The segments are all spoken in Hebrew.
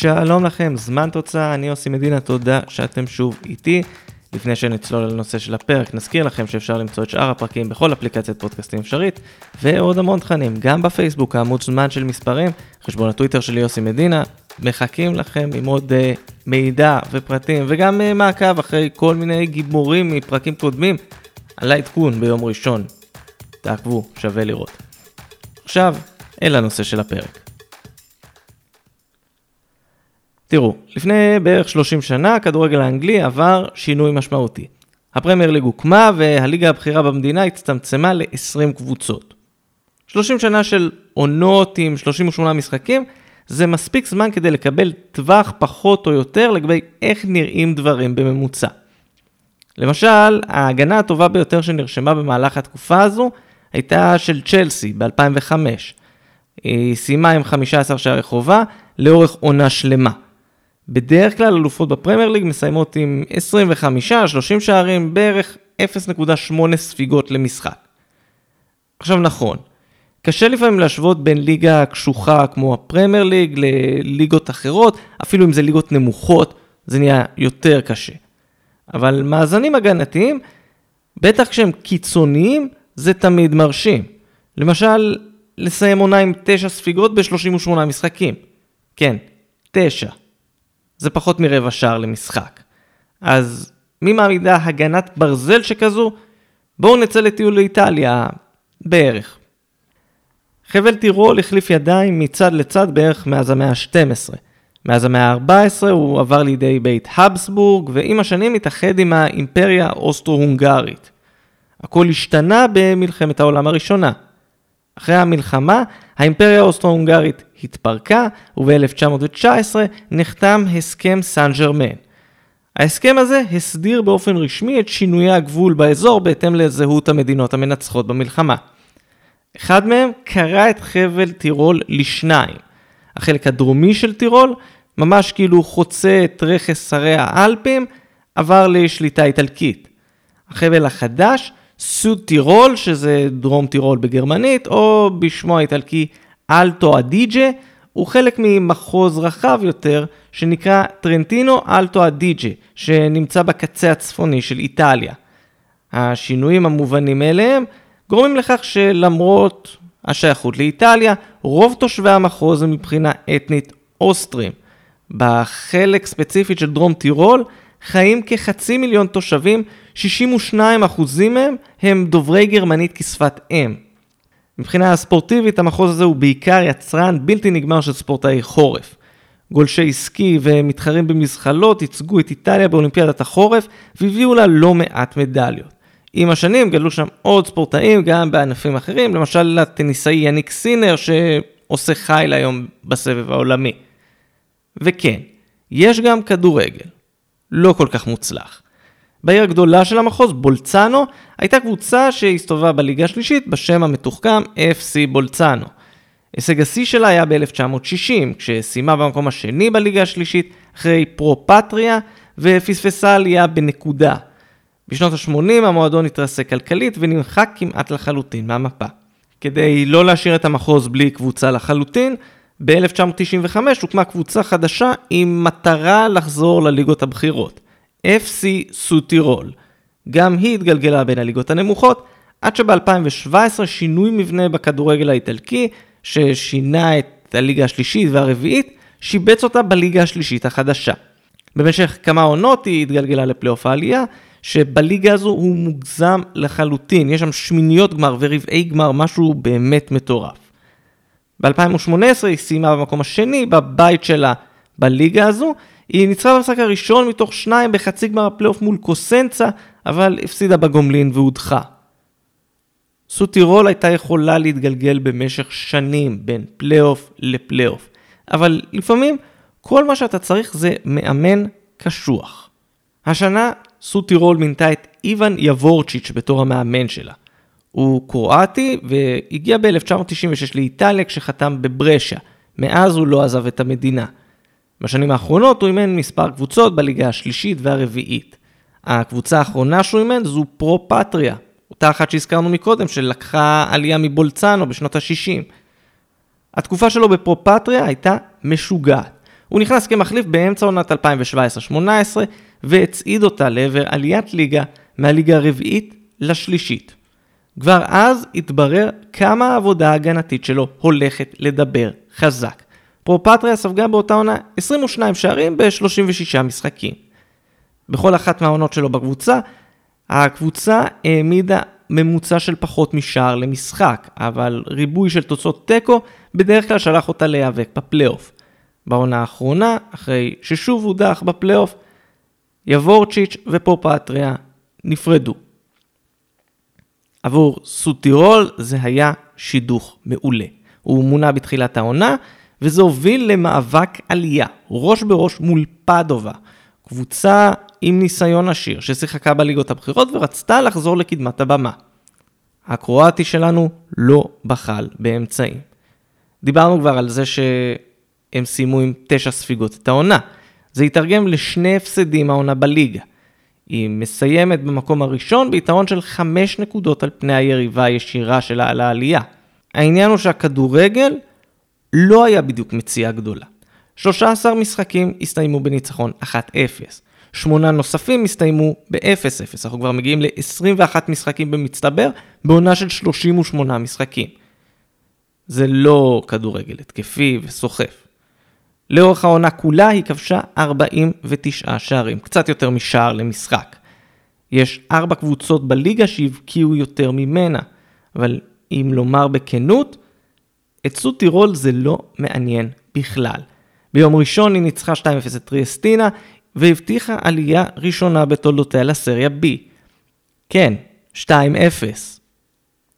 שלום לכם, זמן תוצאה, אני יוסי מדינה, תודה שאתם שוב איתי. לפני שנצלול לנושא של הפרק, נזכיר לכם שאפשר למצוא את שאר הפרקים בכל אפליקציית פודקאסטים אפשרית, ועוד המון תכנים, גם בפייסבוק, העמוד זמן של מספרים, חשבון הטוויטר שלי יוסי מדינה, מחכים לכם עם עוד uh, מידע ופרטים, וגם uh, מעקב אחרי כל מיני גיבורים מפרקים קודמים, על העדכון ביום ראשון. תעקבו, שווה לראות. עכשיו, אל הנושא של הפרק. תראו, לפני בערך 30 שנה הכדורגל האנגלי עבר שינוי משמעותי. הפרמייר ליג הוקמה והליגה הבכירה במדינה הצטמצמה ל-20 קבוצות. 30 שנה של עונות עם 38 משחקים זה מספיק זמן כדי לקבל טווח פחות או יותר לגבי איך נראים דברים בממוצע. למשל, ההגנה הטובה ביותר שנרשמה במהלך התקופה הזו הייתה של צ'לסי ב-2005. היא סיימה עם 15 שערי חובה לאורך עונה שלמה. בדרך כלל אלופות בפרמייר ליג מסיימות עם 25-30 שערים, בערך 0.8 ספיגות למשחק. עכשיו נכון, קשה לפעמים להשוות בין ליגה קשוחה כמו הפרמייר ליג לליגות אחרות, אפילו אם זה ליגות נמוכות, זה נהיה יותר קשה. אבל מאזנים הגנתיים, בטח כשהם קיצוניים, זה תמיד מרשים. למשל, לסיים עונה עם 9 ספיגות ב-38 משחקים. כן, 9. זה פחות מרבע שער למשחק. אז מי מעמידה הגנת ברזל שכזו? בואו נצא לטיול לאיטליה, בערך. חבל טירול החליף ידיים מצד לצד בערך מאז המאה ה-12. מאז המאה ה-14 הוא עבר לידי בית הבסבורג, ועם השנים התאחד עם האימפריה האוסטרו-הונגרית. הכל השתנה במלחמת העולם הראשונה. אחרי המלחמה, האימפריה האוסטרו-הונגרית התפרקה, וב-1919 נחתם הסכם סן ג'רמן. ההסכם הזה הסדיר באופן רשמי את שינויי הגבול באזור בהתאם לזהות המדינות המנצחות במלחמה. אחד מהם קרע את חבל טירול לשניים. החלק הדרומי של טירול, ממש כאילו חוצה את רכס הרי האלפים, עבר לשליטה איטלקית. החבל החדש סוד טירול, שזה דרום טירול בגרמנית, או בשמו האיטלקי אלטו אדיג'ה, הוא חלק ממחוז רחב יותר, שנקרא טרנטינו אלטו אדיג'ה, שנמצא בקצה הצפוני של איטליה. השינויים המובנים מאליהם גורמים לכך שלמרות השייכות לאיטליה, רוב תושבי המחוז הם מבחינה אתנית אוסטרים. בחלק ספציפית של דרום טירול חיים כחצי מיליון תושבים 62% מהם הם דוברי גרמנית כשפת אם. מבחינה ספורטיבית המחוז הזה הוא בעיקר יצרן בלתי נגמר של ספורטאי חורף. גולשי סקי ומתחרים במזחלות ייצגו את איטליה באולימפיאדת החורף והביאו לה לא מעט מדליות. עם השנים גדלו שם עוד ספורטאים גם בענפים אחרים, למשל הטניסאי יניק סינר שעושה חייל היום בסבב העולמי. וכן, יש גם כדורגל. לא כל כך מוצלח. בעיר הגדולה של המחוז, בולצנו, הייתה קבוצה שהסתובבה בליגה השלישית בשם המתוחכם FC בולצנו. הישג השיא שלה היה ב-1960, כשסיימה במקום השני בליגה השלישית, אחרי פרו-פטריה, ופספסה עלייה בנקודה. בשנות ה-80 המועדון התרסק כלכלית ונמחק כמעט לחלוטין מהמפה. כדי לא להשאיר את המחוז בלי קבוצה לחלוטין, ב-1995 הוקמה קבוצה חדשה עם מטרה לחזור לליגות הבכירות. FC סוטירול. גם היא התגלגלה בין הליגות הנמוכות, עד שב-2017 שינוי מבנה בכדורגל האיטלקי, ששינה את הליגה השלישית והרביעית, שיבץ אותה בליגה השלישית החדשה. במשך כמה עונות היא התגלגלה לפלייאוף העלייה, שבליגה הזו הוא מוגזם לחלוטין, יש שם שמיניות גמר ורבעי גמר, משהו באמת מטורף. ב-2018 היא סיימה במקום השני בבית שלה בליגה הזו, היא ניצחה במשחק הראשון מתוך שניים בחצי גמר הפלייאוף מול קוסנצה, אבל הפסידה בגומלין והודחה. סוטירול הייתה יכולה להתגלגל במשך שנים בין פלייאוף לפלייאוף, אבל לפעמים כל מה שאתה צריך זה מאמן קשוח. השנה סוטירול מינתה את איוון יבורצ'יץ' בתור המאמן שלה. הוא קרואטי והגיע ב-1996 לאיטליה כשחתם בברשה. מאז הוא לא עזב את המדינה. בשנים האחרונות הוא אימן מספר קבוצות בליגה השלישית והרביעית. הקבוצה האחרונה שהוא אימן זו פרו-פטריה, אותה אחת שהזכרנו מקודם שלקחה עלייה מבולצנו בשנות ה-60. התקופה שלו בפרו-פטריה הייתה משוגעת. הוא נכנס כמחליף באמצע עונת 2017-2018 והצעיד אותה לעבר עליית ליגה מהליגה הרביעית לשלישית. כבר אז התברר כמה העבודה ההגנתית שלו הולכת לדבר חזק. פרופטריה ספגה באותה עונה 22 שערים ב-36 משחקים. בכל אחת מהעונות שלו בקבוצה, הקבוצה העמידה ממוצע של פחות משער למשחק, אבל ריבוי של תוצאות תיקו בדרך כלל שלח אותה להיאבק בפלייאוף. בעונה האחרונה, אחרי ששוב הודח בפלייאוף, יבורצ'יץ' ופופטריה נפרדו. עבור סוטירול זה היה שידוך מעולה. הוא מונה בתחילת העונה, וזה הוביל למאבק עלייה, ראש בראש מול פדובה, קבוצה עם ניסיון עשיר ששיחקה בליגות הבכירות ורצתה לחזור לקדמת הבמה. הקרואטי שלנו לא בחל באמצעים. דיברנו כבר על זה שהם סיימו עם תשע ספיגות את העונה. זה יתרגם לשני הפסדים העונה בליגה. היא מסיימת במקום הראשון ביתרון של חמש נקודות על פני היריבה הישירה שלה על העלייה. העניין הוא שהכדורגל לא היה בדיוק מציאה גדולה. 13 משחקים הסתיימו בניצחון 1-0. שמונה נוספים הסתיימו ב-0-0. אנחנו כבר מגיעים ל-21 משחקים במצטבר, בעונה של 38 משחקים. זה לא כדורגל התקפי וסוחף. לאורך העונה כולה היא כבשה 49 שערים, קצת יותר משער למשחק. יש ארבע קבוצות בליגה שהבקיעו יותר ממנה, אבל אם לומר בכנות, את סוד טירול זה לא מעניין בכלל. ביום ראשון היא ניצחה 2-0 את טריאסטינה, והבטיחה עלייה ראשונה בתולדותיה לסריה B. כן, 2-0.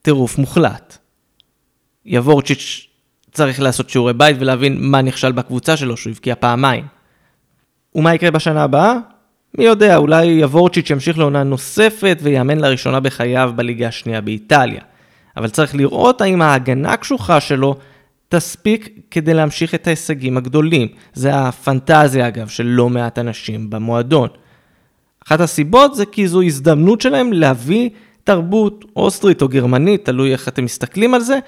טירוף מוחלט. יבורצ'יץ' צריך לעשות שיעורי בית ולהבין מה נכשל בקבוצה שלו שהוא הבקיע פעמיים. ומה יקרה בשנה הבאה? מי יודע, אולי יבורצ'יץ' ימשיך לעונה נוספת ויאמן לראשונה בחייו בליגה השנייה באיטליה. אבל צריך לראות האם ההגנה הקשוחה שלו תספיק כדי להמשיך את ההישגים הגדולים. זה הפנטזיה אגב של לא מעט אנשים במועדון. אחת הסיבות זה כי זו הזדמנות שלהם להביא תרבות אוסטרית או גרמנית, תלוי איך אתם מסתכלים על זה,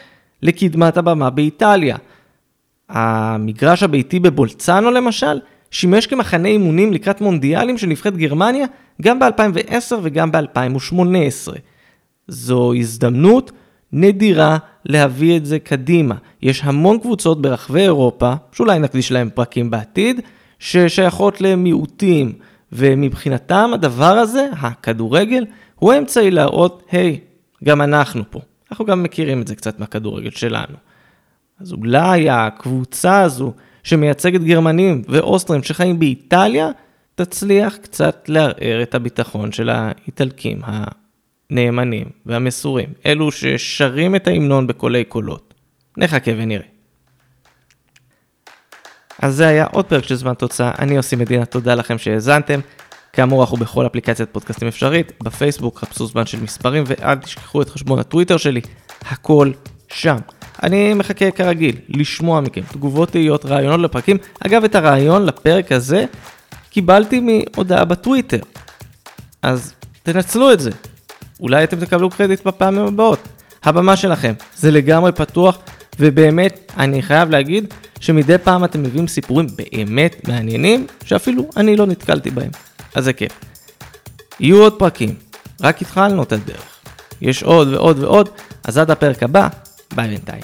לקדמת הבמה באיטליה. המגרש הביתי בבולצנו למשל, שימש כמחנה אימונים לקראת מונדיאלים של נבחרת גרמניה גם ב-2010 וגם ב-2018. זו הזדמנות נדירה להביא את זה קדימה. יש המון קבוצות ברחבי אירופה, שאולי נקדיש להם פרקים בעתיד, ששייכות למיעוטים, ומבחינתם הדבר הזה, הכדורגל, הוא אמצעי להראות, היי, hey, גם אנחנו פה. אנחנו גם מכירים את זה קצת מהכדורגל שלנו. אז אולי הקבוצה הזו שמייצגת גרמנים ואוסטרים שחיים באיטליה, תצליח קצת לערער את הביטחון של האיטלקים הנאמנים והמסורים, אלו ששרים את ההמנון בקולי קולות. נחכה ונראה. אז זה היה עוד פרק של זמן תוצאה, אני עושה מדינה, תודה לכם שהאזנתם. כאמור, אנחנו בכל אפליקציית פודקאסטים אפשרית, בפייסבוק, חפשו זמן של מספרים, ואל תשכחו את חשבון הטוויטר שלי, הכל שם. אני מחכה כרגיל לשמוע מכם תגובות תהיות, רעיונות לפרקים. אגב, את הרעיון לפרק הזה קיבלתי מהודעה בטוויטר, אז תנצלו את זה. אולי אתם תקבלו קרדיט בפעמים הבאות. הבמה שלכם, זה לגמרי פתוח, ובאמת, אני חייב להגיד שמדי פעם אתם מביאים סיפורים באמת מעניינים, שאפילו אני לא נתקלתי בהם. אז זה כיף. יהיו עוד פרקים, רק התחלנו את הדרך. יש עוד ועוד ועוד, אז עד הפרק הבא, ביי בינתיים.